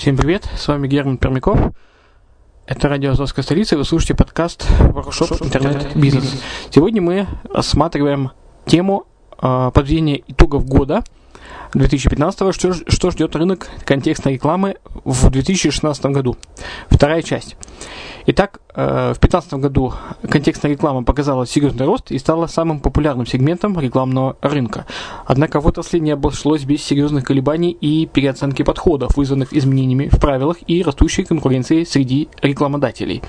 Всем привет, с вами Герман Пермяков. Это радио Азовская столица, и вы слушаете подкаст Workshop Интернет-бизнес. Сегодня мы рассматриваем тему э, подведения итогов года 2015, что, что ждет рынок контекстной рекламы в 2016 году. Вторая часть. Итак, э, в 2015 году контекстная реклама показала серьезный рост и стала самым популярным сегментом рекламного рынка. Однако в отрасли не обошлось без серьезных колебаний и переоценки подходов, вызванных изменениями в правилах и растущей конкуренцией среди рекламодателей.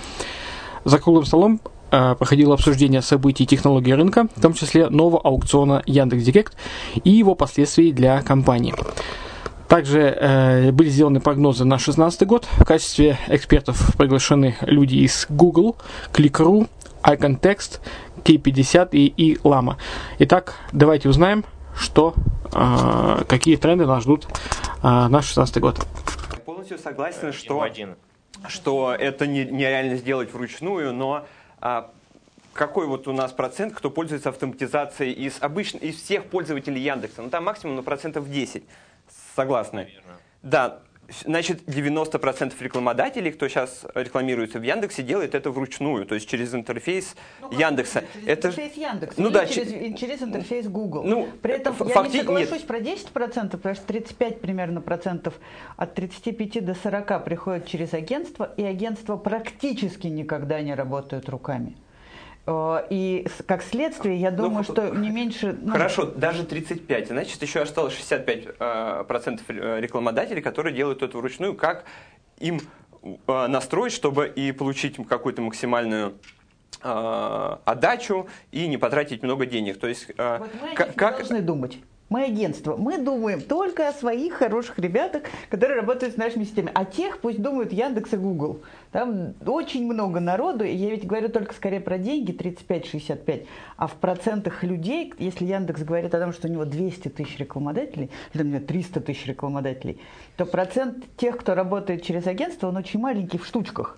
За круглым столом проходило обсуждение событий и технологий рынка, в том числе нового аукциона Яндекс.Директ и его последствий для компании. Также э, были сделаны прогнозы на 2016 год. В качестве экспертов приглашены люди из Google, Click.ru, iContext, K50 и, и Lama. Итак, давайте узнаем, что, э, какие тренды нас ждут э, на 2016 год. Полностью согласен, что, что это не, нереально сделать вручную, но а, какой вот у нас процент, кто пользуется автоматизацией из, обычно, из всех пользователей Яндекса? Ну, там максимум на процентов 10. Согласны? Наверное. Да. Значит, 90% рекламодателей, кто сейчас рекламируется в Яндексе, делает это вручную, то есть через интерфейс ну, Яндекса. Через это интерфейс Яндекса ну, да, через, через интерфейс Google. Ну, При этом я не соглашусь нет. про 10%, потому что 35 примерно процентов от 35 до 40 приходят через агентство, и агентства практически никогда не работают руками. Э, и как следствие, я ну, думаю, ну, что не меньше... Ну, хорошо, даже 35. Значит, еще осталось 65% э, процентов э, рекламодателей, которые делают это вручную. Как им настроить, чтобы и получить какую-то максимальную отдачу и не потратить много денег. То есть, вот мы как... должны думать. Мы агентство. Мы думаем только о своих хороших ребятах, которые работают с нашими системами. А тех пусть думают Яндекс и Google. Там очень много народу, и я ведь говорю только скорее про деньги, 35-65, а в процентах людей, если Яндекс говорит о том, что у него 200 тысяч рекламодателей, или у него 300 тысяч рекламодателей, то процент тех, кто работает через агентство, он очень маленький в штучках.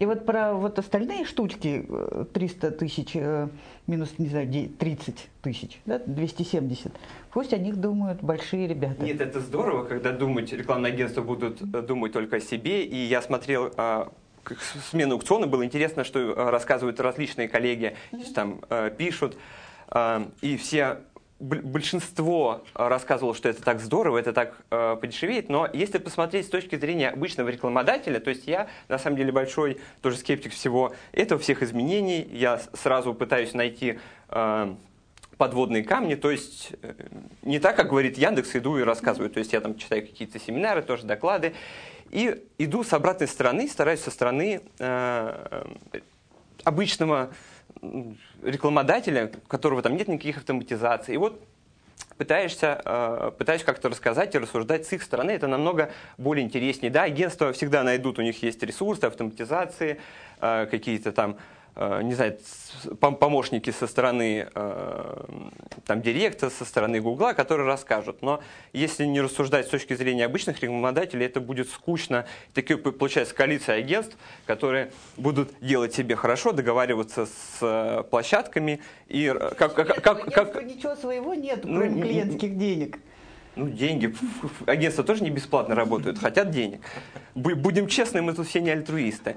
И вот про вот остальные штучки, 300 э, тысяч э, минус, не знаю, 30 тысяч, да, 270, пусть о них думают большие ребята. Нет, это здорово, когда думать, рекламные агентства будут э, думать только о себе. И я смотрел смену аукциона, было интересно, что рассказывают различные коллеги, там пишут, и все большинство рассказывало, что это так здорово, это так э, подешевеет, но если посмотреть с точки зрения обычного рекламодателя, то есть я на самом деле большой тоже скептик всего этого, всех изменений, я сразу пытаюсь найти э, подводные камни, то есть э, не так, как говорит Яндекс, иду и рассказываю, то есть я там читаю какие-то семинары, тоже доклады, и иду с обратной стороны, стараюсь со стороны э, обычного рекламодателя, у которого там нет никаких автоматизаций. И вот пытаешься, э, пытаешься как-то рассказать и рассуждать с их стороны, это намного более интереснее. Да, агентства всегда найдут, у них есть ресурсы, автоматизации, э, какие-то там не знаю, помощники со стороны э, там, директа, со стороны Гугла, которые расскажут. Но если не рассуждать с точки зрения обычных рекламодателей, это будет скучно. Такие, получается, коалиция агентств, которые будут делать себе хорошо, договариваться с э, площадками. И как, как, как, как... Ничего своего нет, ну, кроме клиентских денег. Ну, деньги. Агентства тоже не бесплатно работают, хотят денег. Будем честны, мы тут все не альтруисты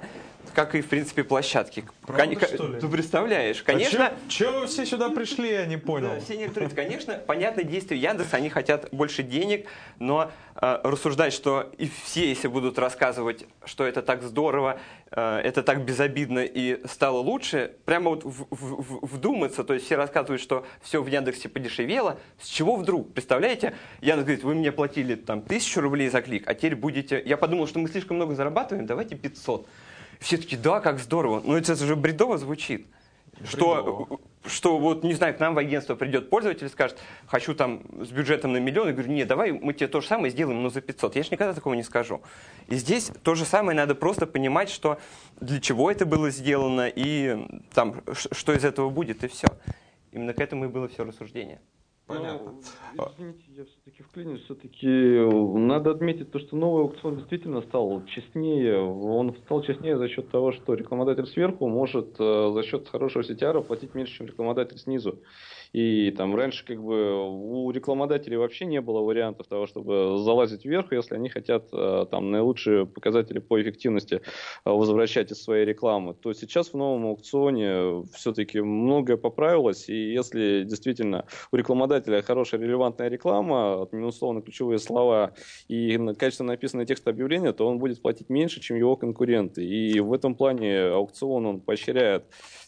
как и, в принципе, площадки. Правда, Кон- что ли? Ты представляешь, конечно... А чего все сюда пришли, я не понял. Да, все некоторые, конечно, понятно, действия Яндекса, они хотят больше денег, но э, рассуждать, что и все, если будут рассказывать, что это так здорово, э, это так безобидно и стало лучше, прямо вот в, в, вдуматься, то есть все рассказывают, что все в Яндексе подешевело, с чего вдруг, представляете? Яндекс говорит, вы мне платили там тысячу рублей за клик, а теперь будете... Я подумал, что мы слишком много зарабатываем, давайте 500. Все таки да, как здорово. Но это же бредово звучит. Что, что вот, не знаю, к нам в агентство придет пользователь и скажет, хочу там с бюджетом на миллион, и говорю, не, давай мы тебе то же самое сделаем, но за 500. Я же никогда такого не скажу. И здесь то же самое, надо просто понимать, что для чего это было сделано, и там, что из этого будет, и все. Именно к этому и было все рассуждение. Понятно. Ну, извините, я все-таки вклинюсь. Все-таки э, надо отметить то, что новый аукцион действительно стал честнее. Он стал честнее за счет того, что рекламодатель сверху может э, за счет хорошего CTR платить меньше, чем рекламодатель снизу. И там раньше как бы у рекламодателей вообще не было вариантов того, чтобы залазить вверх, если они хотят э, там наилучшие показатели по эффективности э, возвращать из своей рекламы. То сейчас в новом аукционе все-таки многое поправилось, и если действительно у рекламодателя хорошая релевантная реклама, отминусованы ключевые слова и качественно написанный текст объявления, то он будет платить меньше, чем его конкуренты. И в этом плане аукцион он поощряет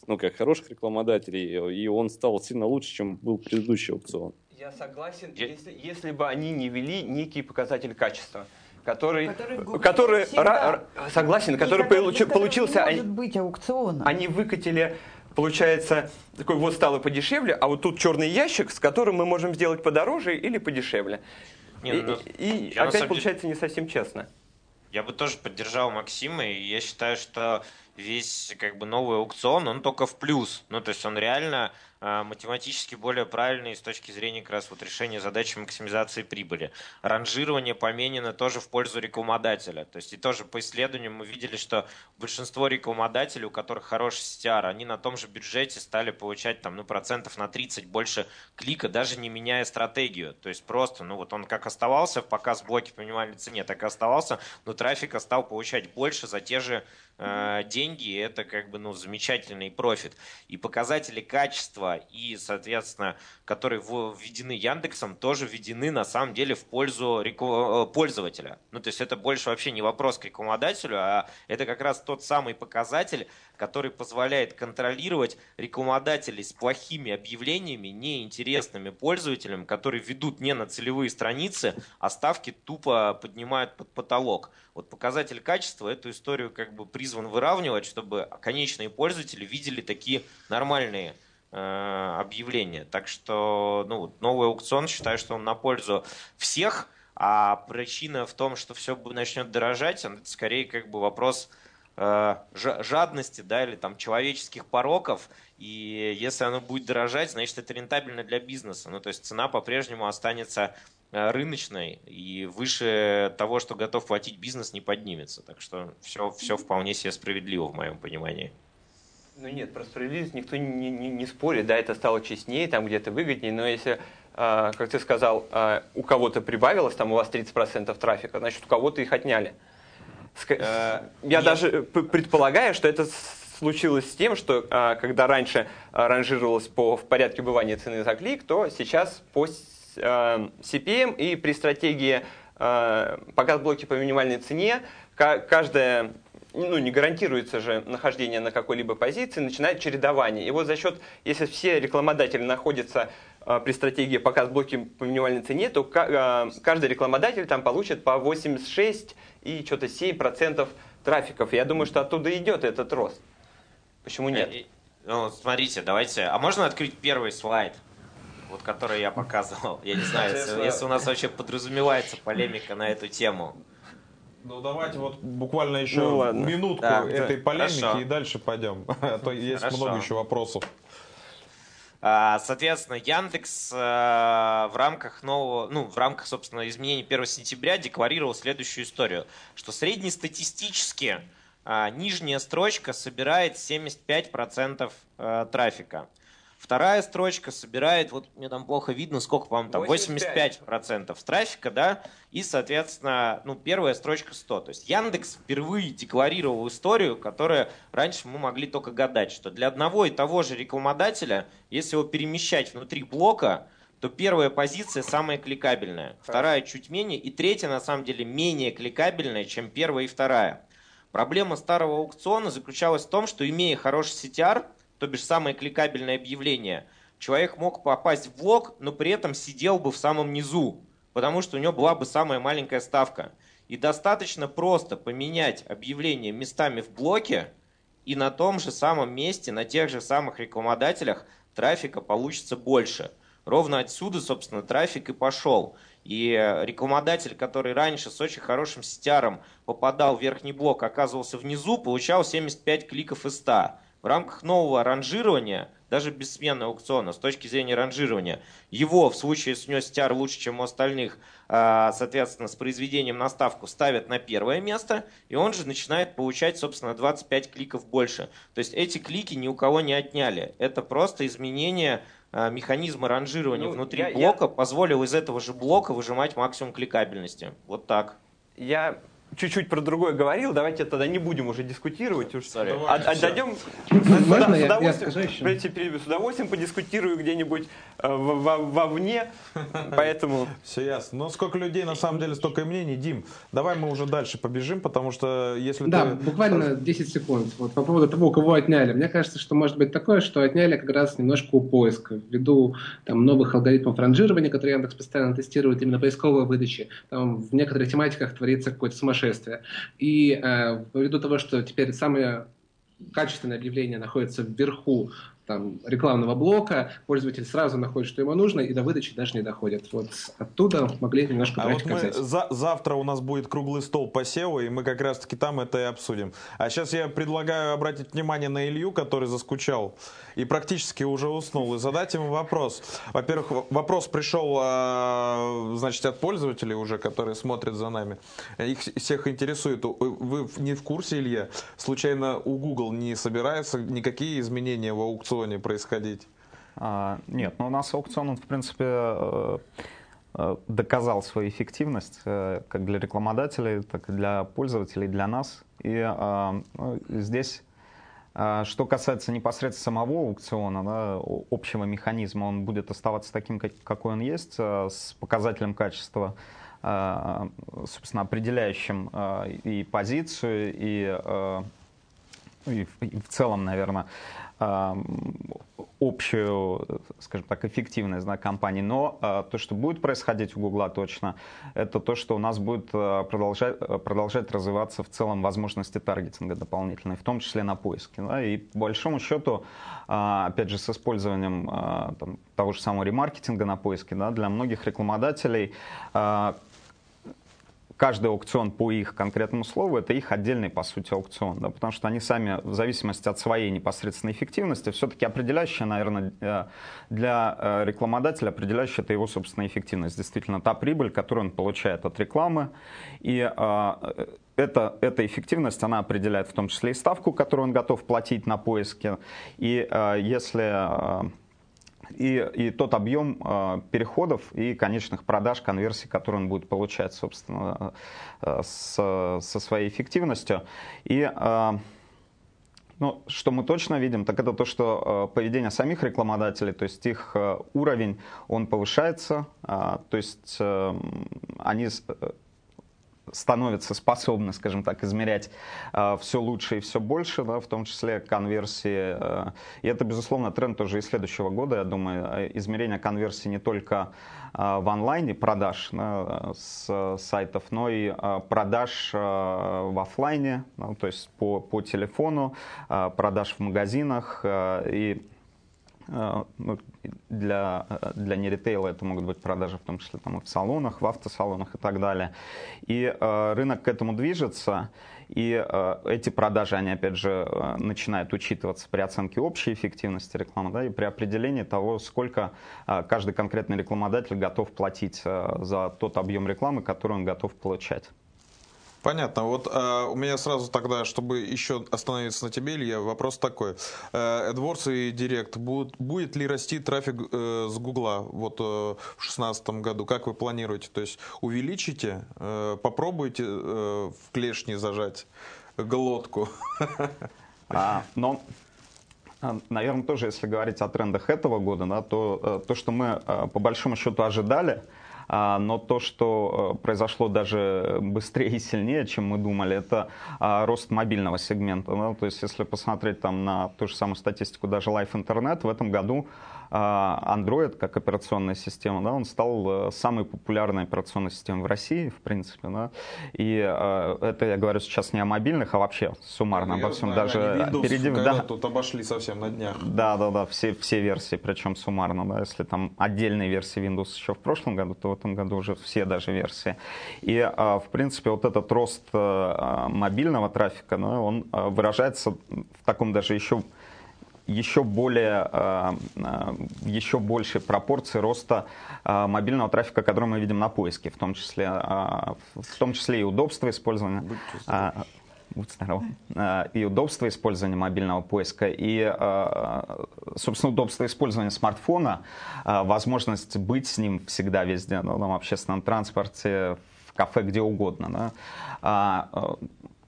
ну, как хороших рекламодателей, и он стал сильно лучше, чем был предыдущий аукцион. Я согласен, Я... Если, если бы они не вели некий показатель качества который, который, который ра, согласен, который получи, получился. Не может быть аукциона. Они выкатили, получается, такой вот стало подешевле, а вот тут черный ящик, с которым мы можем сделать подороже или подешевле. Не, и, ну, и, и опять получается не совсем честно. Я бы тоже поддержал Максима, и я считаю, что весь как бы новый аукцион, он только в плюс. Ну, то есть он реально математически более правильный с точки зрения как раз вот решения задачи максимизации прибыли. Ранжирование поменено тоже в пользу рекламодателя. То есть и тоже по исследованиям мы видели, что большинство рекламодателей, у которых хороший CTR, они на том же бюджете стали получать там, ну, процентов на 30 больше клика, даже не меняя стратегию. То есть просто, ну вот он как оставался в показ блоке по минимальной цене, так и оставался, но трафика стал получать больше за те же деньги, это как бы ну, замечательный профит. И показатели качества и, соответственно, которые введены Яндексом, тоже введены на самом деле в пользу э, пользователя. Ну, то есть это больше вообще не вопрос к рекламодателю, а это как раз тот самый показатель, который позволяет контролировать рекламодателей с плохими объявлениями, неинтересными пользователям, которые ведут не на целевые страницы, а ставки тупо поднимают под потолок. Вот показатель качества эту историю как бы призван выравнивать, чтобы конечные пользователи видели такие нормальные э, объявления. Так что ну, новый аукцион, считаю, что он на пользу всех, а причина в том, что все начнет дорожать, это скорее как бы вопрос Э, жадности, да, или там человеческих пороков, и если оно будет дорожать, значит это рентабельно для бизнеса. Ну, то есть цена по-прежнему останется рыночной, и выше того, что готов платить бизнес, не поднимется. Так что все, все вполне себе справедливо в моем понимании. Ну нет, про справедливость никто не, не, не спорит, да, это стало честнее, там где-то выгоднее, но если, э, как ты сказал, э, у кого-то прибавилось, там у вас 30% трафика, значит у кого-то их отняли. Э, я даже предполагаю, что это случилось с тем, что а, когда раньше а, ранжировалось по, в порядке убывания цены за клик, то сейчас по CPM и при стратегии а, показ блоки по минимальной цене каждая ну, не гарантируется же нахождение на какой-либо позиции, начинает чередование. И вот за счет, если все рекламодатели находятся э, при стратегии показ блоки по минимальной цене, то э, каждый рекламодатель там получит по 86 и что-то 7% трафиков. Я думаю, что оттуда идет этот рост. Почему нет? Э, ну, смотрите, давайте. А можно открыть первый слайд? Вот который я показывал. Я не знаю, если, если у нас вообще подразумевается полемика на эту тему. Ну давайте вот буквально еще ну, минутку да, этой да. полемики Хорошо. и дальше пойдем. А то есть Хорошо. много еще вопросов. А, соответственно, Яндекс а, в рамках нового, ну, в рамках, собственно, изменений 1 сентября декларировал следующую историю, что среднестатистически а, нижняя строчка собирает 75% трафика. Вторая строчка собирает, вот мне там плохо видно, сколько, по-моему, там 85%, 85% трафика, да, и, соответственно, ну, первая строчка 100. То есть Яндекс впервые декларировал историю, которая раньше мы могли только гадать, что для одного и того же рекламодателя, если его перемещать внутри блока, то первая позиция самая кликабельная, вторая чуть менее, и третья, на самом деле, менее кликабельная, чем первая и вторая. Проблема старого аукциона заключалась в том, что имея хороший CTR, то бишь самое кликабельное объявление, человек мог попасть в блок, но при этом сидел бы в самом низу, потому что у него была бы самая маленькая ставка. И достаточно просто поменять объявление местами в блоке, и на том же самом месте, на тех же самых рекламодателях трафика получится больше. Ровно отсюда, собственно, трафик и пошел. И рекламодатель, который раньше с очень хорошим CTR попадал в верхний блок, оказывался внизу, получал 75 кликов из 100. В рамках нового ранжирования, даже без смены аукциона, с точки зрения ранжирования, его в случае, него стяр лучше, чем у остальных, а, соответственно, с произведением на ставку ставят на первое место, и он же начинает получать, собственно, 25 кликов больше. То есть эти клики ни у кого не отняли. Это просто изменение а, механизма ранжирования ну, внутри я, блока я... позволил из этого же блока выжимать максимум кликабельности. Вот так. Я чуть-чуть про другое говорил, давайте тогда не будем уже дискутировать. Уж отдадим Можно с, я, я скажу еще? С удовольствием подискутирую где-нибудь э, вовне, поэтому... Все ясно. Но сколько людей на самом деле, столько и мнений. Дим, давай мы уже дальше побежим, потому что если Да, ты... буквально 10 секунд. Вот по поводу того, кого отняли. Мне кажется, что может быть такое, что отняли как раз немножко у поиска, ввиду там, новых алгоритмов ранжирования, которые Яндекс постоянно тестирует, именно поисковой выдачи. Там в некоторых тематиках творится какой-то сумасшедший сумасшествие. И э, ввиду того, что теперь самые качественное объявление находится вверху там, рекламного блока, пользователь сразу находит, что ему нужно, и до выдачи даже не доходит. Вот оттуда могли немножко а вот мы за завтра у нас будет круглый стол по SEO, и мы как раз-таки там это и обсудим. А сейчас я предлагаю обратить внимание на Илью, который заскучал и практически уже уснул, и задать ему вопрос. Во-первых, вопрос пришел, а, значит, от пользователей уже, которые смотрят за нами. Их всех интересует. Вы не в курсе, Илья? Случайно у Google не собираются никакие изменения в аукционе аукционе происходить? А, нет, но ну, у нас аукцион, он, в принципе, э, э, доказал свою эффективность э, как для рекламодателей, так и для пользователей, для нас. И ну, здесь, что касается непосредственно самого аукциона, да, общего механизма, он будет оставаться таким, какой он есть, с показателем качества, собственно, определяющим и позицию, и и в целом, наверное, общую, скажем так, эффективность да, компании. Но а, то, что будет происходить у Гугла точно, это то, что у нас будет а, продолжать, продолжать развиваться в целом возможности таргетинга дополнительной, в том числе на поиске. Да, и по большому счету, а, опять же, с использованием там, того же самого ремаркетинга на поиске, да, для многих рекламодателей каждый аукцион по их конкретному слову это их отдельный, по сути, аукцион, да, потому что они сами, в зависимости от своей непосредственной эффективности, все-таки определяющая, наверное, э, для э, рекламодателя, определяющая это его собственная эффективность. Действительно, та прибыль, которую он получает от рекламы, и э, это, эта эффективность, она определяет в том числе и ставку, которую он готов платить на поиске. И если и, и тот объем э, переходов и конечных продаж, конверсий, которые он будет получать, собственно, э, с, со своей эффективностью. И э, ну, что мы точно видим, так это то, что э, поведение самих рекламодателей, то есть их э, уровень, он повышается, э, то есть э, они становятся способны, скажем так, измерять э, все лучше и все больше, да, в том числе конверсии. Э, и это, безусловно, тренд тоже и следующего года, я думаю, э, измерение конверсии не только э, в онлайне продаж да, с сайтов, но и э, продаж э, в офлайне, ну, то есть по, по телефону, э, продаж в магазинах э, и для, для неритейла это могут быть продажи в том числе там, и в салонах, в автосалонах и так далее. И э, рынок к этому движется, и э, эти продажи, они опять же э, начинают учитываться при оценке общей эффективности рекламы, да, и при определении того, сколько э, каждый конкретный рекламодатель готов платить э, за тот объем рекламы, который он готов получать. Понятно. Вот э, у меня сразу тогда, чтобы еще остановиться на тебе, Илья, вопрос такой. Э, AdWords и Direct, будут, будет ли расти трафик э, с Гугла вот, э, в 2016 году? Как вы планируете? То есть увеличите, э, попробуйте э, в клешни зажать глотку? А, но Наверное, тоже, если говорить о трендах этого года, да, то э, то, что мы э, по большому счету ожидали, но то, что э, произошло даже быстрее и сильнее, чем мы думали, это а, рост мобильного сегмента. То есть, если посмотреть там на ту же самую статистику даже Life Internet, в этом году а, Android как операционная система, да, он стал э, самой популярной операционной системой в России, в принципе, да, и э, это я говорю сейчас не о мобильных, а вообще суммарно ну, обо всем, знаю, даже Windows, перейдем, да. тут обошли совсем на днях. Да, да, да, все, все версии, причем суммарно, да, если там отдельные версии Windows еще в прошлом году, то в этом году уже все даже версии. И, э, в принципе, вот этот рост мобильного трафика, ну, он выражается в таком даже еще еще более, э, э, еще большей пропорции роста э, мобильного трафика, который мы видим на поиске, в том числе, в том числе и удобство использования. Будь здоров. И удобство использования мобильного поиска, и, собственно, удобство использования смартфона, возможность быть с ним всегда везде, ну, в общественном транспорте, в кафе, где угодно. Да?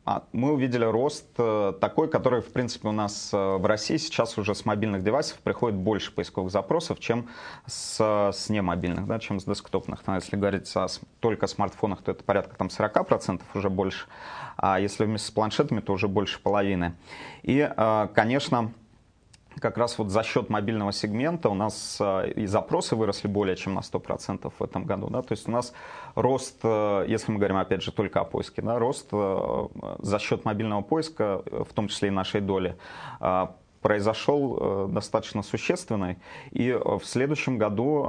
А, мы увидели рост э, такой, который, в принципе, у нас э, в России сейчас уже с мобильных девайсов приходит больше поисковых запросов, чем с, с немобильных, да, чем с десктопных. Но если говорить о только смартфонах, то это порядка там, 40% уже больше. А если вместе с планшетами, то уже больше половины. И, э, конечно, как раз вот за счет мобильного сегмента у нас э, и запросы выросли более чем на 100% в этом году. Да? То есть у нас рост, э, если мы говорим опять же только о поиске, да, рост э, за счет мобильного поиска, в том числе и нашей доли, произошел достаточно существенный. И в следующем году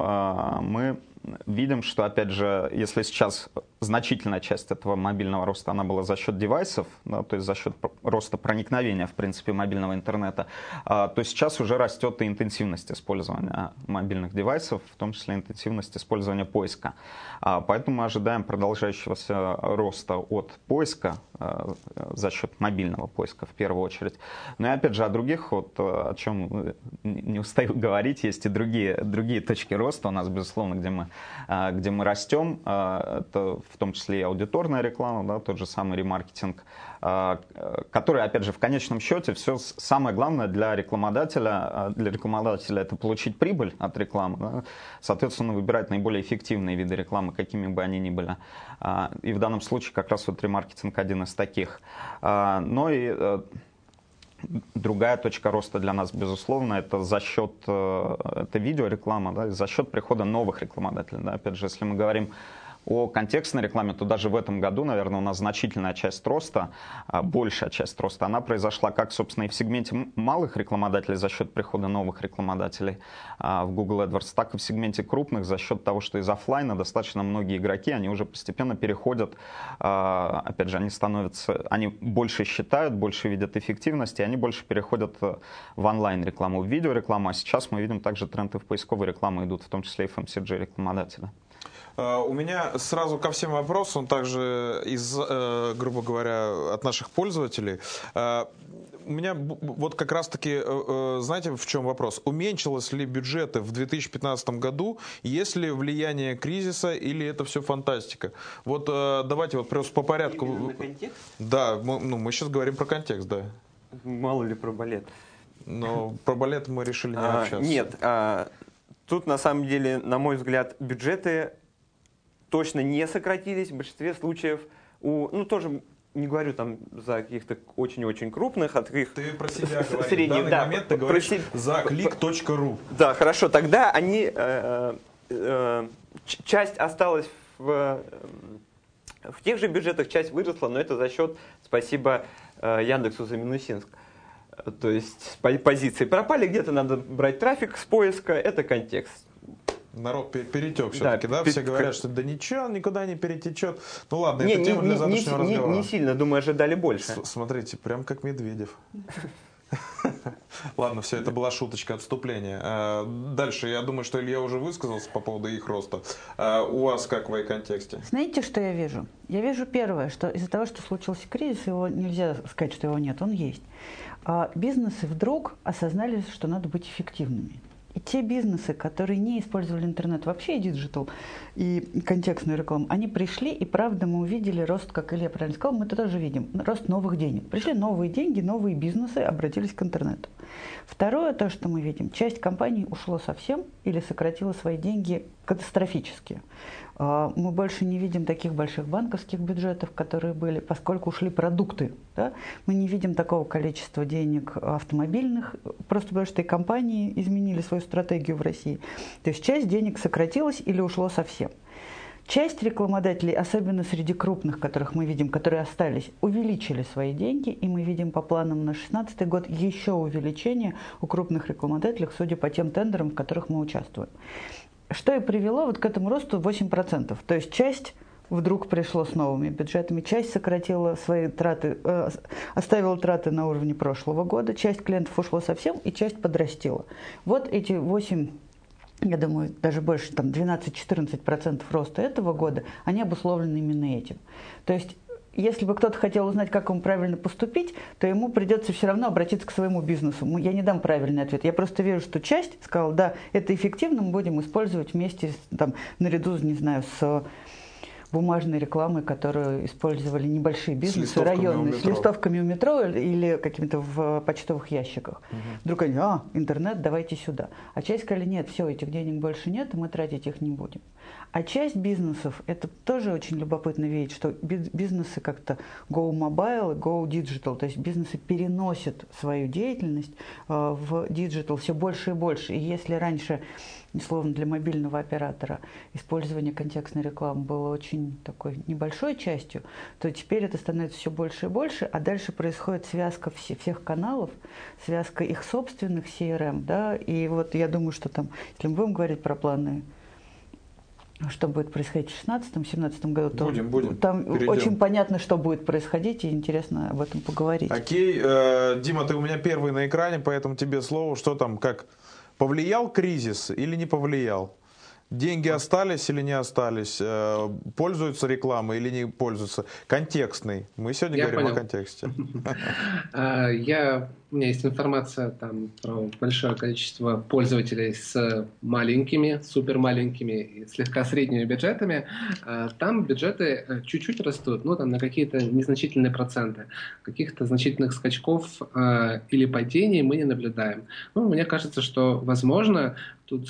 мы видим, что, опять же, если сейчас значительная часть этого мобильного роста, она была за счет девайсов, да, то есть за счет роста проникновения, в принципе, мобильного интернета, а, то сейчас уже растет и интенсивность использования мобильных девайсов, в том числе интенсивность использования поиска. А, поэтому мы ожидаем продолжающегося роста от поиска а, за счет мобильного поиска в первую очередь. Но и опять же о других, вот, о чем не устаю говорить, есть и другие, другие точки роста у нас, безусловно, где мы где мы растем, а, это в том числе и аудиторная реклама, да, тот же самый ремаркетинг, а, который, опять же, в конечном счете все самое главное для рекламодателя, для рекламодателя это получить прибыль от рекламы, да, соответственно, выбирать наиболее эффективные виды рекламы, какими бы они ни были. И в данном случае как раз вот ремаркетинг один из таких. Но и э, Другая точка роста для нас, безусловно, это за счет э, это видеореклама, да, за счет прихода новых рекламодателей. Да. Опять же, если мы говорим о контекстной рекламе, то даже в этом году, наверное, у нас значительная часть роста, а, большая часть роста, она произошла как, собственно, и в сегменте малых рекламодателей за счет прихода новых рекламодателей а, в Google AdWords, так и в сегменте крупных за счет того, что из офлайна достаточно многие игроки, они уже постепенно переходят, а, опять же, они становятся, они больше считают, больше видят эффективности, они больше переходят э, в онлайн-рекламу, в видеорекламу, а сейчас мы видим также тренды в поисковой рекламу идут, в том числе и FMCG рекламодатели. Э, у меня сразу ко всем вопросам, также из, э, грубо говоря, от наших пользователей. Э, у меня вот как раз-таки, знаете, в чем вопрос? Уменьшилось ли бюджеты в 2015 году? Есть ли влияние кризиса или это все фантастика? Вот давайте вот просто по порядку. Да, мы, ну, мы сейчас говорим про контекст, да. Мало ли про балет. Но про балет мы решили не А, общаться. нет, а, тут на самом деле, на мой взгляд, бюджеты точно не сократились. В большинстве случаев у, ну тоже не говорю там за каких-то очень-очень крупных, а таких Ты про себя говоришь. средних, В данный да, момент ты говоришь се- за клик.ру. Да, хорошо, тогда они, э, э, ч- часть осталась в, э, в тех же бюджетах, часть выросла, но это за счет, спасибо э, Яндексу за Минусинск. Э, То есть по- позиции пропали, где-то надо брать трафик с поиска, это контекст. Народ пе- перетек все-таки, да? пе- Все говорят, что да ничего, никуда не перетечет. Ну ладно, Не, это не, тема для не- не завтрашнего не- разговора. не сильно, думаю, ожидали больше. С- Смотрите, прям как Медведев. Ладно, все, это была шуточка, отступление. Э, Дальше, я думаю, что Илья уже высказался по поводу их роста. Э, У вас как в контексте? Знаете, что я вижу? Я вижу первое, что из-за того, что случился кризис, его нельзя сказать, что его нет, он есть. А бизнесы вдруг осознали, что надо быть эффективными. И те бизнесы, которые не использовали интернет вообще и digital, и контекстную рекламу, они пришли, и правда мы увидели рост, как Илья правильно сказал, мы это тоже видим, рост новых денег. Пришли новые деньги, новые бизнесы обратились к интернету. Второе, то, что мы видим, часть компаний ушло совсем или сократила свои деньги катастрофически. А, Мы больше не видим таких больших банковских бюджетов, которые были, поскольку ушли продукты. Да? Мы не видим такого количества денег автомобильных, просто потому что и компании изменили свою стратегию в России. То есть часть денег сократилась или ушло совсем. Часть рекламодателей, особенно среди крупных, которых мы видим, которые остались, увеличили свои деньги, и мы видим по планам на 2016 год еще увеличение у крупных рекламодателей, судя по тем тендерам, в которых мы участвуем. Что и привело вот к этому росту 8%. То есть часть вдруг пришло с новыми бюджетами, часть сократила свои траты, э, оставила траты на уровне прошлого года, часть клиентов ушло совсем, и часть подрастила. Вот эти 8 я думаю, даже больше, там 12-14% роста этого года, они обусловлены именно этим. То есть если бы кто-то хотел узнать, как ему правильно поступить, то ему придется все равно обратиться к своему бизнесу. Я не дам правильный ответ. Я просто верю, что часть сказала, да, это эффективно, мы будем использовать вместе, там, наряду, не знаю, с бумажной рекламой, которую использовали небольшие бизнесы, районные, с листовками у метро или какими-то в почтовых ящиках. Вдруг они, а, интернет, давайте сюда. А часть сказали, нет, все, этих денег больше нет, и мы тратить их не будем. А часть бизнесов, это тоже очень любопытно видеть, что би- бизнесы как-то go mobile, go digital, то есть бизнесы переносят свою деятельность э, в digital все больше и больше. И если раньше, условно, для мобильного оператора использование контекстной рекламы было очень такой небольшой частью, то теперь это становится все больше и больше, а дальше происходит связка все- всех каналов, связка их собственных CRM, да, и вот я думаю, что там, если мы будем говорить про планы что будет происходить в 2016-2017 году, то Будем, будем. там Перейдем. очень понятно, что будет происходить, и интересно об этом поговорить. Окей, э, Дима, ты у меня первый на экране, поэтому тебе слово. Что там, как повлиял кризис или не повлиял? Деньги остались или не остались? Э, Пользуются рекламой или не пользуются? Контекстный. Мы сегодня Я говорим о понял. контексте. А, Я, у меня есть информация там про большое количество пользователей с маленькими, супер маленькими и слегка средними бюджетами. А, Там бюджеты э, чуть-чуть растут, ну там на какие-то незначительные проценты. Каких-то значительных скачков или падений мы не наблюдаем. Ну, мне кажется, что, возможно, тут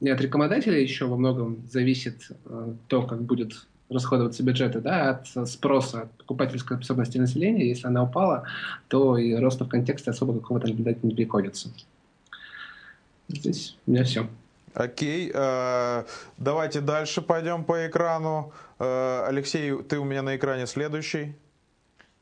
не от рекламодателя еще во многом зависит э, то, как будет расходоваться бюджеты, да, от спроса, от покупательской способности населения. Если она упала, то и роста в контексте особо какого-то наблюдать не приходится. Здесь у меня все. Окей, э, давайте дальше пойдем по экрану. Э, Алексей, ты у меня на экране следующий.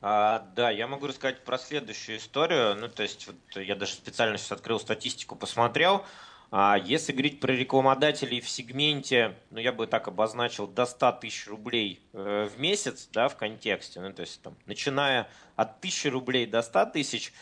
А, да, я могу рассказать про следующую историю. Ну, то есть, вот я даже специально сейчас открыл статистику, посмотрел. А, если говорить про рекламодателей в сегменте, ну, я бы так обозначил, до 100 тысяч рублей э, в месяц, да, в контексте, ну, то есть, там, начиная от 1000 рублей до 100 тысяч,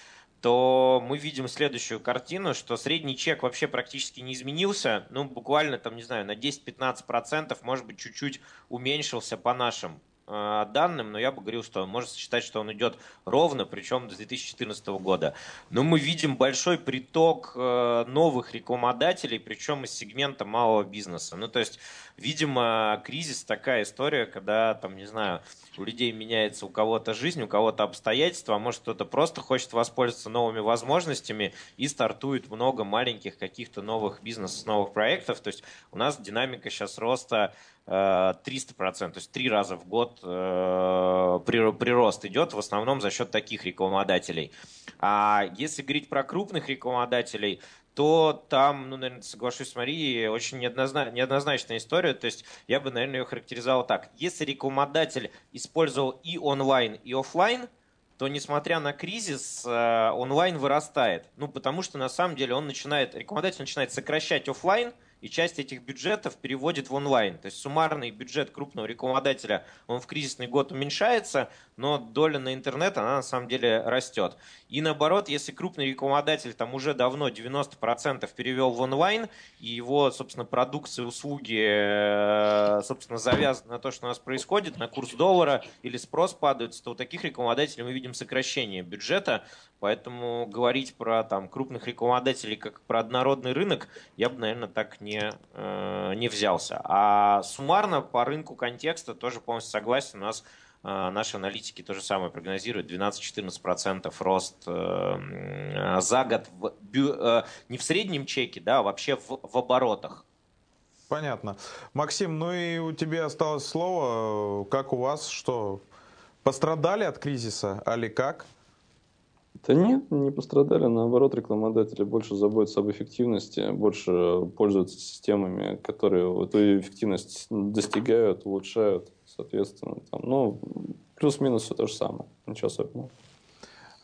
то мы видим следующую картину, что средний чек вообще практически не изменился, ну, буквально, там, не знаю, на 10-15%, может быть, чуть-чуть уменьшился по нашим данным, но я бы говорил, что можно считать, что он идет ровно, причем с 2014 года. Но мы видим большой приток э, новых рекламодателей, причем из сегмента малого бизнеса. Ну, то есть, видимо, кризис такая история, когда, там, не знаю, у людей меняется у кого-то жизнь, у кого-то обстоятельства, а может кто-то просто хочет воспользоваться новыми возможностями и стартует много маленьких каких-то новых бизнесов, новых проектов. То есть у нас динамика сейчас роста 300%, э, то есть три раза в год э, прирост идет, в основном за счет таких рекламодателей. А если говорить про крупных рекламодателей, то там, ну, наверное, соглашусь с Марией, очень неоднозна... неоднозначная история. То есть я бы, наверное, ее характеризовал так. Если рекламодатель использовал и онлайн, и офлайн, то, несмотря на кризис, э, онлайн вырастает. Ну, потому что, на самом деле, он начинает, рекламодатель начинает сокращать офлайн, и часть этих бюджетов переводит в онлайн. То есть суммарный бюджет крупного рекламодателя, он в кризисный год уменьшается, но доля на интернет, она на самом деле растет. И наоборот, если крупный рекламодатель там уже давно 90% перевел в онлайн, и его, собственно, продукции, услуги, э, собственно, завязаны на то, что у нас происходит, на курс доллара или спрос падает, то у таких рекламодателей мы видим сокращение бюджета, поэтому говорить про там крупных рекламодателей как про однородный рынок, я бы, наверное, так не, э, не взялся. А суммарно по рынку контекста тоже полностью согласен, у нас а, наши аналитики то же самое прогнозируют. 12-14% рост э, за год в, э, не в среднем чеке, да, а вообще в, в оборотах. Понятно. Максим, ну и у тебя осталось слово. Как у вас? Что, пострадали от кризиса, али как? Да нет, не пострадали. Наоборот, рекламодатели больше заботятся об эффективности, больше пользуются системами, которые эту эффективность достигают, улучшают соответственно. Там, ну, плюс-минус все то же самое, ничего особенного.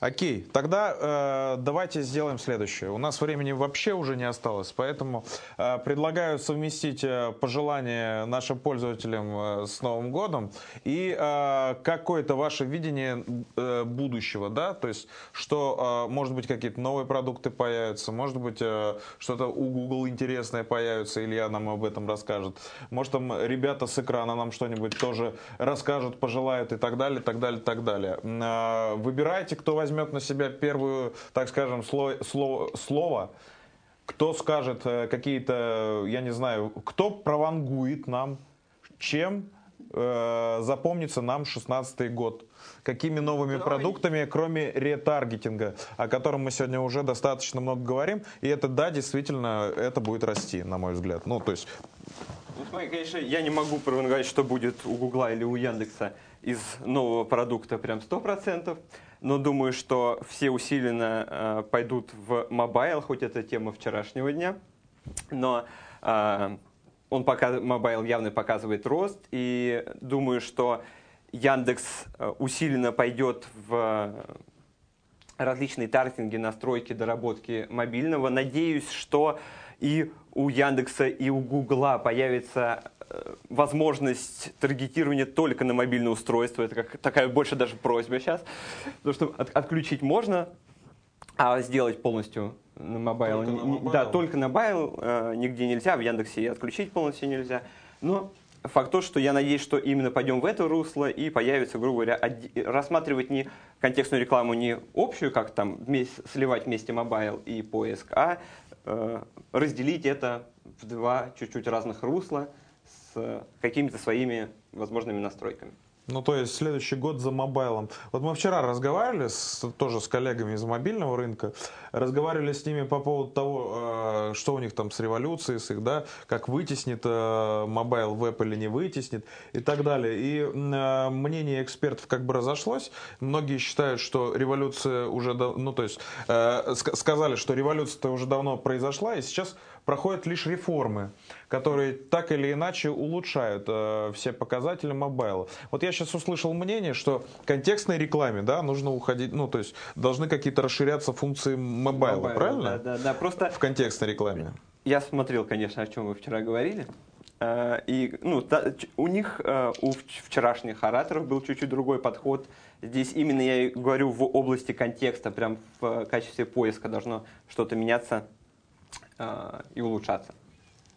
Окей, тогда э, давайте сделаем следующее. У нас времени вообще уже не осталось, поэтому э, предлагаю совместить э, пожелания нашим пользователям э, с Новым годом и э, какое-то ваше видение э, будущего, да, то есть что, э, может быть, какие-то новые продукты появятся, может быть, э, что-то у Google интересное появится, Илья нам об этом расскажет, может, там ребята с экрана нам что-нибудь тоже расскажут, пожелают и так далее, так далее, так далее. Э, выбирайте, кто возьмет возьмет на себя первую, так скажем, слой, слово, слово, кто скажет э, какие-то, я не знаю, кто провангует нам, чем э, запомнится нам 16 год. Какими новыми Давай. продуктами, кроме ретаргетинга, о котором мы сегодня уже достаточно много говорим. И это, да, действительно, это будет расти, на мой взгляд. Ну, то есть... Ну, смотри, конечно, я не могу провангать, что будет у Гугла или у Яндекса из нового продукта прям 100% но думаю, что все усиленно э, пойдут в mobile, хоть это тема вчерашнего дня. Но э, он пока, mobile явно показывает рост, и думаю, что Яндекс э, усиленно пойдет в различные таргетинги, настройки, доработки мобильного. Надеюсь, что и у Яндекса, и у Гугла появится Э, возможность таргетирования только на мобильное устройство. Это как такая больше даже просьба сейчас. Потому что от, отключить можно, а сделать полностью на mobile. Только на Да, только на mobile э, нигде нельзя. В Яндексе и отключить полностью нельзя. Но факт то, что я надеюсь, что именно пойдем в это русло и появится, грубо говоря, рассматривать не контекстную рекламу не общую, как там вместе, сливать вместе mobile и поиск, а разделить это в два чуть-чуть разных русла – с какими-то своими возможными настройками. Ну, то есть следующий год за mobile ом. Вот мы вчера разговаривали с, тоже с коллегами из мобильного рынка, разговаривали с ними по поводу того, э, что у них там с революцией, с их, да, как вытеснит э, mobile веб или не вытеснит и так далее. И э, мнение экспертов как бы разошлось. Многие считают, что революция уже, ну, то есть сказали, что революция-то уже давно произошла, и сейчас проходят лишь реформы, которые так или иначе улучшают э, все показатели mobile а. Вот я сейчас услышал мнение, что контекстной рекламе, да, нужно уходить, ну, то есть должны какие-то расширяться функции mobile а, mobile а правильно? Да, да, да, просто... В контекстной рекламе. Я смотрел, конечно, о чем вы вчера говорили. Э, и ну, у них, э, у вчерашних ораторов был чуть-чуть другой подход. Здесь именно я говорю в области контекста, прям в качестве поиска должно что-то меняться Э, и улучшаться.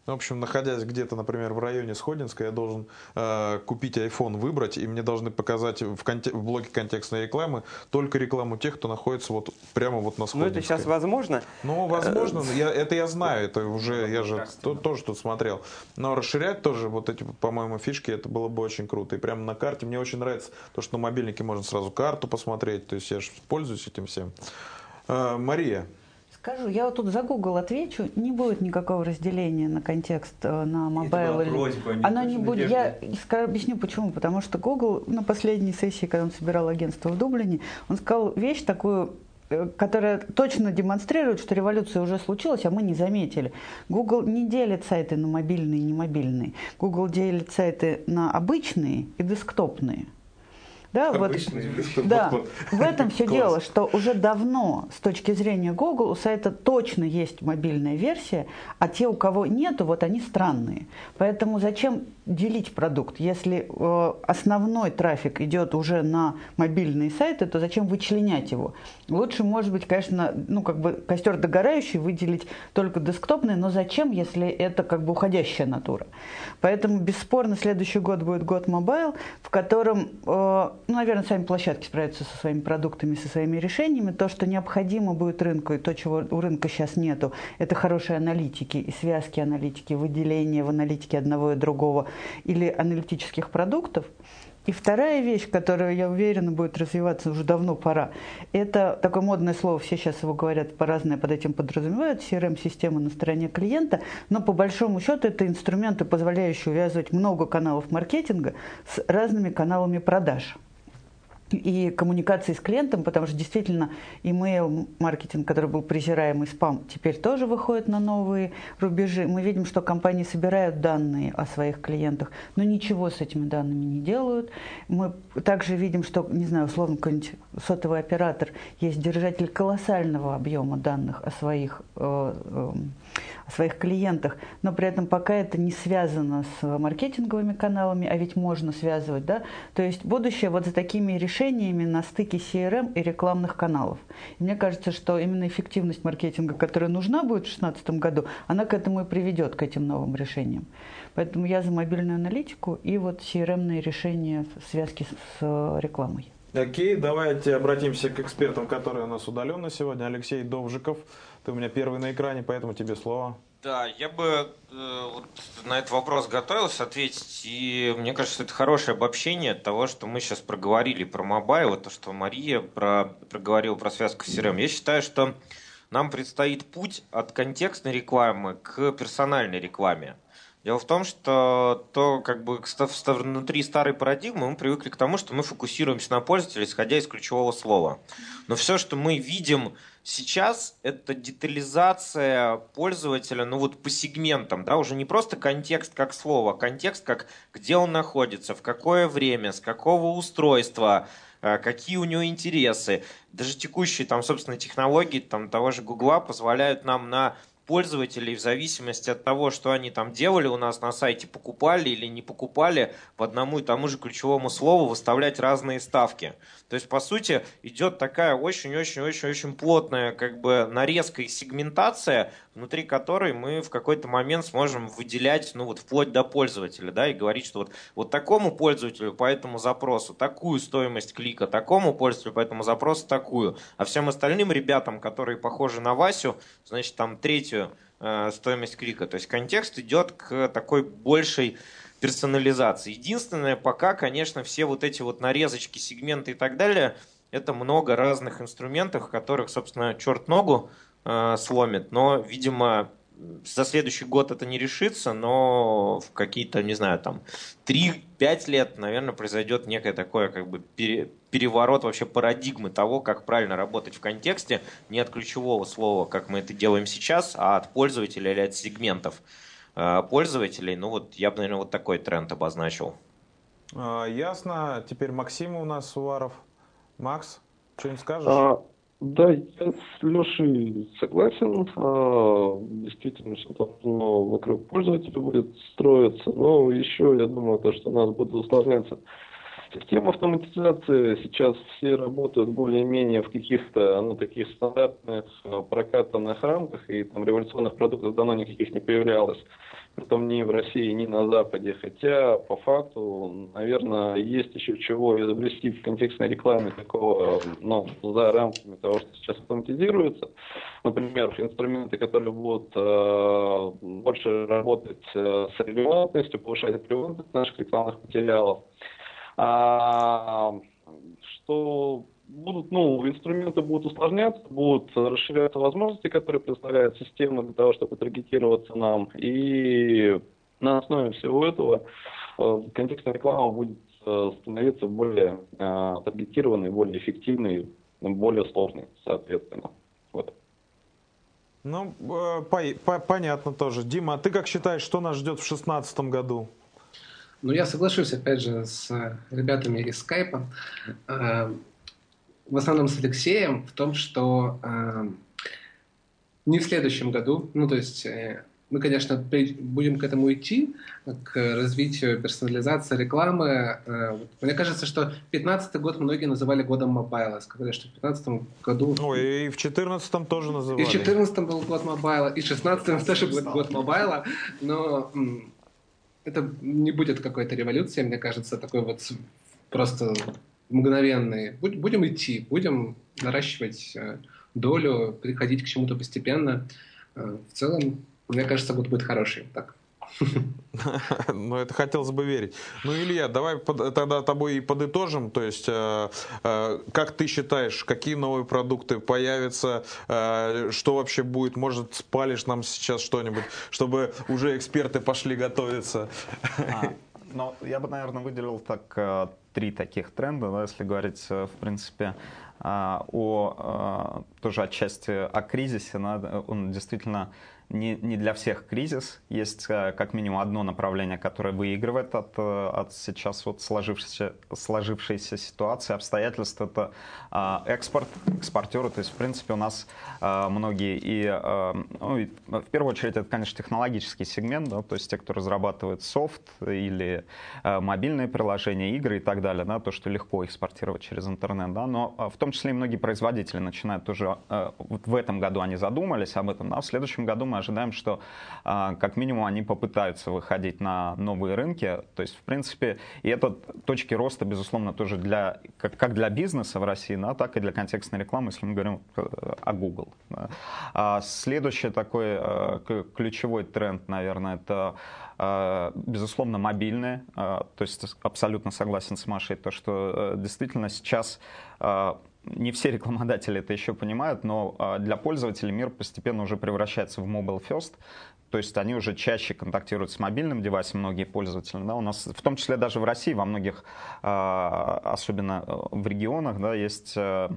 В общем, находясь где-то, например, в районе Сходненска, я должен э, купить iPhone, выбрать, и мне должны показать в, конте- в блоке контекстной рекламы только рекламу тех, кто находится вот прямо вот на Сходненской. Ну, это сейчас возможно? Ну, возможно, я, это я знаю, это уже, я же то, тоже тут смотрел. Но расширять тоже вот эти, по-моему, фишки, это было бы очень круто. И прямо на карте мне очень нравится то, что на мобильнике можно сразу карту посмотреть, то есть я же пользуюсь этим всем. Э, Мария, Скажу, я вот тут за Google отвечу, не будет никакого разделения на контекст э, на mobile. просьба, не Оно не будет. надежда. Я ска- объясню почему. Потому что Google на последней сессии, когда он собирал агентства в Дублине, он сказал вещь такую э, которая точно демонстрирует, что революция уже случилась, а мы не заметили. Google не делит сайты на мобильные и немобильные. Google делит сайты на обычные и десктопные. Да, вот, да, в этом все дело, что уже давно с точки зрения Google у сайта точно есть мобильная версия, а те, у кого нету, вот они странные. Поэтому зачем делить продукт? Если э, основной трафик идет уже на мобильные сайты, то зачем вычленять его? Лучше, может быть, конечно, ну как бы костер догорающий выделить только десктопный, но зачем, если это как бы уходящая натура? Поэтому бесспорно следующий год будет год mobile, в котором э, ну, наверное, сами площадки справятся со своими продуктами, со своими решениями. То, что необходимо будет рынку, и то, чего у рынка сейчас нету, это хорошие аналитики и связки аналитики, выделение в аналитике одного и другого или аналитических продуктов. И вторая вещь, которая, я уверена, будет развиваться уже давно пора, это такое модное слово, все сейчас его говорят по-разному, под этим подразумевают, CRM-система на стороне клиента, но по большому счету это инструменты, позволяющие увязывать много каналов маркетинга с разными каналами продаж и коммуникации с клиентом, потому что действительно email маркетинг, который был презираемый спам, теперь тоже выходит на новые рубежи. Мы видим, что компании собирают данные о своих клиентах, но ничего с этими данными не делают. Мы также видим, что, не знаю, условно, какой-нибудь сотовый оператор есть держатель колоссального объема данных о своих, э, э, о своих клиентах, но при этом пока это не связано с маркетинговыми каналами, а ведь можно связывать, да, то есть будущее вот за такими решениями на стыке CRM и рекламных каналов. И мне кажется, что именно эффективность маркетинга, которая нужна будет в 2016 году, она к этому и приведет, к этим новым решениям. Поэтому я за мобильную аналитику и вот CRM-ные решения в связке с, с рекламой. Окей, давайте обратимся к экспертам, которые у нас удаленно сегодня. Алексей Довжиков, ты у меня первый на экране, поэтому тебе слово. Да, я бы э, вот на этот вопрос готовился ответить, и мне кажется, это хорошее обобщение того, что мы сейчас проговорили про mobile, то, что Мария про, проговорила про связку с CRM. Я считаю, что нам предстоит путь от контекстной рекламы к персональной рекламе. Дело в том, что то, как бы внутри старой парадигмы мы привыкли к тому, что мы фокусируемся на пользователе, исходя из ключевого слова. Но все, что мы видим сейчас, это детализация пользователя, ну вот по сегментам, да, уже не просто контекст как слово, а контекст как где он находится, в какое время, с какого устройства, какие у него интересы. Даже текущие там, собственно, технологии там, того же Гугла позволяют нам на пользователей в зависимости от того, что они там делали у нас на сайте, покупали или не покупали, по одному и тому же ключевому слову выставлять разные ставки. То есть, по сути, идет такая очень-очень-очень-очень плотная как бы нарезка и сегментация, внутри которой мы в какой-то момент сможем выделять, ну вот вплоть до пользователя, да, и говорить, что вот, вот такому пользователю по этому запросу такую стоимость клика, такому пользователю по этому запросу такую, а всем остальным ребятам, которые похожи на Васю, значит, там третью э, стоимость клика. То есть контекст идет к такой большей персонализации. Единственное, пока, конечно, все вот эти вот нарезочки, сегменты и так далее, это много разных инструментов, которых, собственно, черт ногу сломит, но, видимо, за следующий год это не решится, но в какие-то, не знаю, там 3-5 лет, наверное, произойдет некое такое как бы пере, переворот вообще парадигмы того, как правильно работать в контексте, не от ключевого слова, как мы это делаем сейчас, а от пользователя или от сегментов пользователей. Ну вот я бы, наверное, вот такой тренд обозначил. А, ясно. Теперь Максим у нас, Уваров. Макс, что-нибудь скажешь? А, да, я с Лешей согласен. А, действительно, что должно вокруг пользователя будет строиться. Но еще, я думаю, то, что у нас будет усложняться Система автоматизации сейчас все работают более-менее в каких-то ну, таких стандартных прокатанных рамках, и там революционных продуктов давно никаких не появлялось. Притом ни в России, ни на Западе. Хотя, по факту, наверное, есть еще чего изобрести в контекстной рекламе такого, ну, за рамками того, что сейчас автоматизируется. Например, инструменты, которые будут э, больше работать э, с релевантностью, повышать релевантность наших рекламных материалов. А, что будут, ну, инструменты будут усложняться, будут расширяться возможности, которые предоставляет система для того, чтобы таргетироваться нам. И на основе всего этого э, контекстная реклама будет э, становиться более э, таргетированной, более эффективной, более сложной, соответственно. Вот. Ну, по по понятно тоже. Дима, а ты как считаешь, что нас ждет в 2016 году? Ну, я соглашусь, опять же, с ребятами из скайпа в основном с Алексеем в том, что э, не в следующем году, ну то есть э, мы, конечно, будем к этому идти, к развитию персонализации рекламы. Э, мне кажется, что 2015 год многие называли годом mobile а. Сказали, что в 2015 году... Ой, и в 2014 тоже называли. И в 2014 был год mobile а, и в 2016 тоже был год mobile а, но это не будет какой-то революцией, мне кажется, такой вот просто мгновенные. Будем идти, будем наращивать э, долю, приходить к чему-то постепенно. Э, в целом, мне кажется, год будет хороший. Так. Ну, это хотелось бы верить. Ну, Илья, давай тогда тобой и подытожим. То есть, э, как ты считаешь, какие новые продукты появятся, что вообще будет? Может, спалишь нам сейчас что-нибудь, чтобы уже эксперты пошли готовиться? А, ну, я бы, наверное, выделил так три таких тренда, да, если говорить, э, в принципе, а, о э, тоже отчасти о кризисе, да, он действительно не, не для всех кризис. Есть э, как минимум одно направление, которое выигрывает от, э, от сейчас вот сложившейся, сложившейся ситуации, обстоятельств. Это э, экспорт, экспортеры. То есть, в принципе, у нас многие и, ну, и в первую очередь, это, конечно, технологический сегмент, да, то есть те, кто разрабатывает софт или мобильные приложения, игры и так далее, да, то, что легко экспортировать через интернет, да, но в том числе и многие производители начинают тоже, вот в этом году они задумались об этом, да, в следующем году мы ожидаем, что а, как минимум они попытаются выходить на новые рынки. То есть, в принципе, и это точки роста, безусловно, тоже для, как, как для бизнеса в России, да, так и для контекстной рекламы, если мы говорим о Google. А следующий такой э, ключевой тренд, наверное, это э, безусловно, мобильные. Э, то есть абсолютно согласен с Машей, то, что действительно сейчас не все рекламодатели это еще понимают, но а, для пользователей мир постепенно уже превращается в mobile first, то есть они уже чаще контактируют с мобильным девайсом, многие пользователи. Да, у нас, в том числе даже в России, во многих, а, особенно э, в регионах, да, есть э,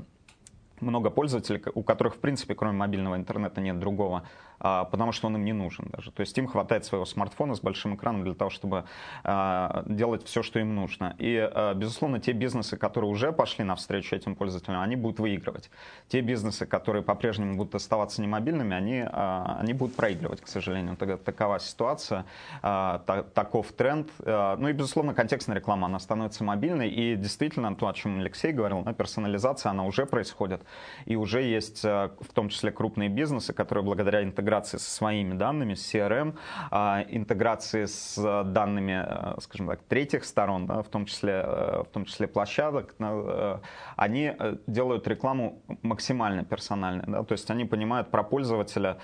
много пользователей, у которых, в принципе, кроме мобильного интернета нет другого потому что он им не нужен даже. То есть им хватает своего смартфона с большим экраном для того, чтобы а, делать все, что им нужно. И, а, безусловно, те бизнесы, которые уже пошли навстречу этим пользователям, они будут выигрывать. Те бизнесы, которые по-прежнему будут оставаться немобильными, они, они будут проигрывать, к сожалению. Такова ситуация, таков тренд. Ну и, безусловно, контекстная реклама, она становится мобильной. И действительно, то, о чем Алексей говорил, персонализация, она уже происходит. И уже есть, в том числе, крупные бизнесы, которые благодаря интеграции интеграции со своими данными, с CRM, а, интеграции с данными, э, скажем так, третьих сторон, да, в, том числе, э, в том числе площадок, э, они делают рекламу максимально персональной. Да, то есть они понимают про пользователя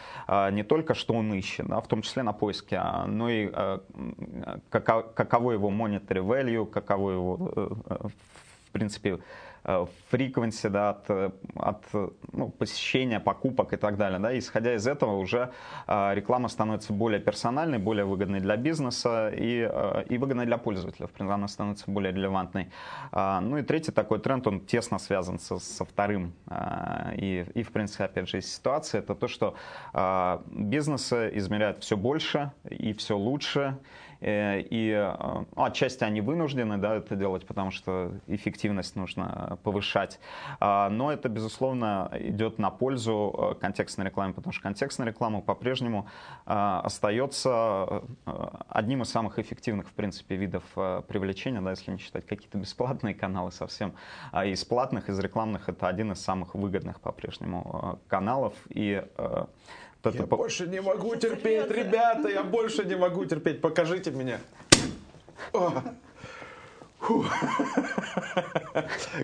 не только, что он ищет, да, в том числе на поиске, а, но и каково его monetary value, каково его, в принципе, frequency, да, от, от ну, посещения, покупок и так далее. Да. Исходя из этого уже реклама становится более персональной, более выгодной для бизнеса и, и выгодной для пользователя. В принципе, она становится более релевантной. А, ну и третий такой тренд, он тесно связан со, со вторым. И, и, в принципе, опять же, ситуация, это то, что бизнесы измеряют все больше и все лучше. Э, и э, ну, отчасти они вынуждены да, это делать, потому что эффективность нужно повышать. А, но это, безусловно, идет на пользу э, контекстной рекламе, потому что контекстная реклама по-прежнему остается одним из самых эффективных, в принципе, видов привлечения, да, если не считать какие-то бесплатные каналы совсем. А из платных, из рекламных это один из самых выгодных по-прежнему каналов. И я по... больше не могу терпеть, ребята, я больше не могу терпеть. Покажите меня.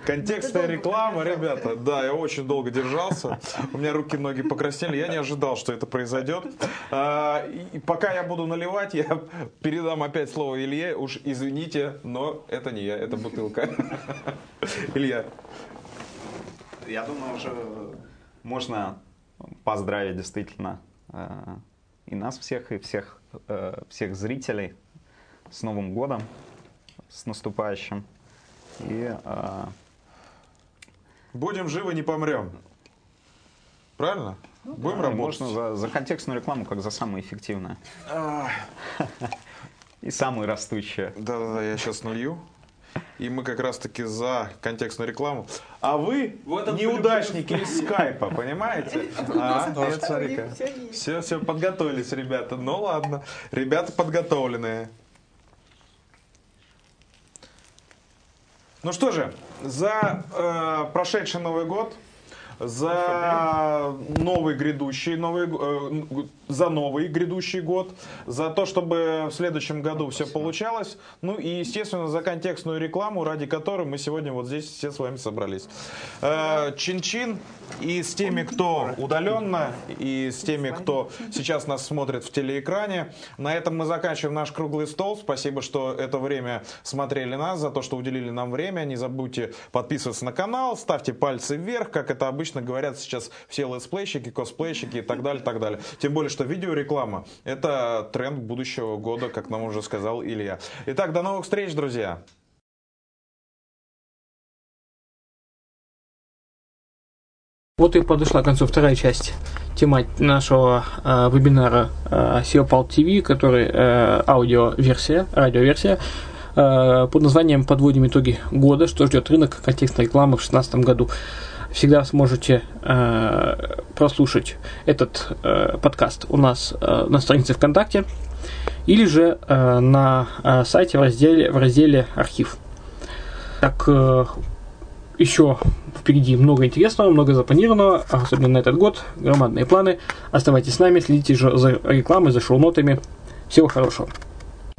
Контекстная реклама, ребята. Да, я очень долго держался. У меня руки, ноги покраснели. Я не ожидал, что это произойдет. А, и пока я буду наливать, я передам опять слово Илье. Уж извините, но это не я, это бутылка. Илья. Я думаю, уже можно поздравить действительно э, и нас всех, и всех, э, всех зрителей с Новым годом, с наступающим. И, э, Будем живы, не помрем. Правильно? Ну, Будем да, работать. Можно за, за контекстную рекламу, как за самую эффективную. И самую растущую. Да-да-да, я сейчас налью. И мы как раз-таки за контекстную рекламу. А вы неудачники из скайпа, понимаете? А, нет, смотри-ка. Все, все, подготовились, ребята. Ну ладно. Ребята подготовленные. Ну что же, за э, прошедший Новый год, за новый грядущий новый, э, за новый грядущий год, за то, чтобы в следующем году все получалось, ну и, естественно, за контекстную рекламу, ради которой мы сегодня вот здесь все с вами собрались. Э, Чин-чин и с теми, кто удаленно, и с теми, кто сейчас нас смотрит в телеэкране. На этом мы заканчиваем наш круглый стол. Спасибо, что это время смотрели нас, за то, что уделили нам время. Не забудьте подписываться на канал, ставьте пальцы вверх, как это обычно говорят сейчас все летсплейщики, косплейщики и так далее, так далее. Тем более, что видеореклама – это тренд будущего года, как нам уже сказал Илья. Итак, до новых встреч, друзья! Вот и подошла к концу вторая часть темы нашего э, вебинара э, SEOPAL TV, который э, аудиоверсия, радиоверсия, э, под названием «Подводим итоги года. Что ждет рынок контекстной рекламы в 2016 году». Всегда сможете э, прослушать этот э, подкаст у нас э, на странице ВКонтакте или же э, на э, сайте в разделе, в разделе «Архив». Так, э, еще впереди много интересного, много запланированного, особенно на этот год. Громадные планы. Оставайтесь с нами, следите же за рекламой, за шоу-нотами. Всего хорошего.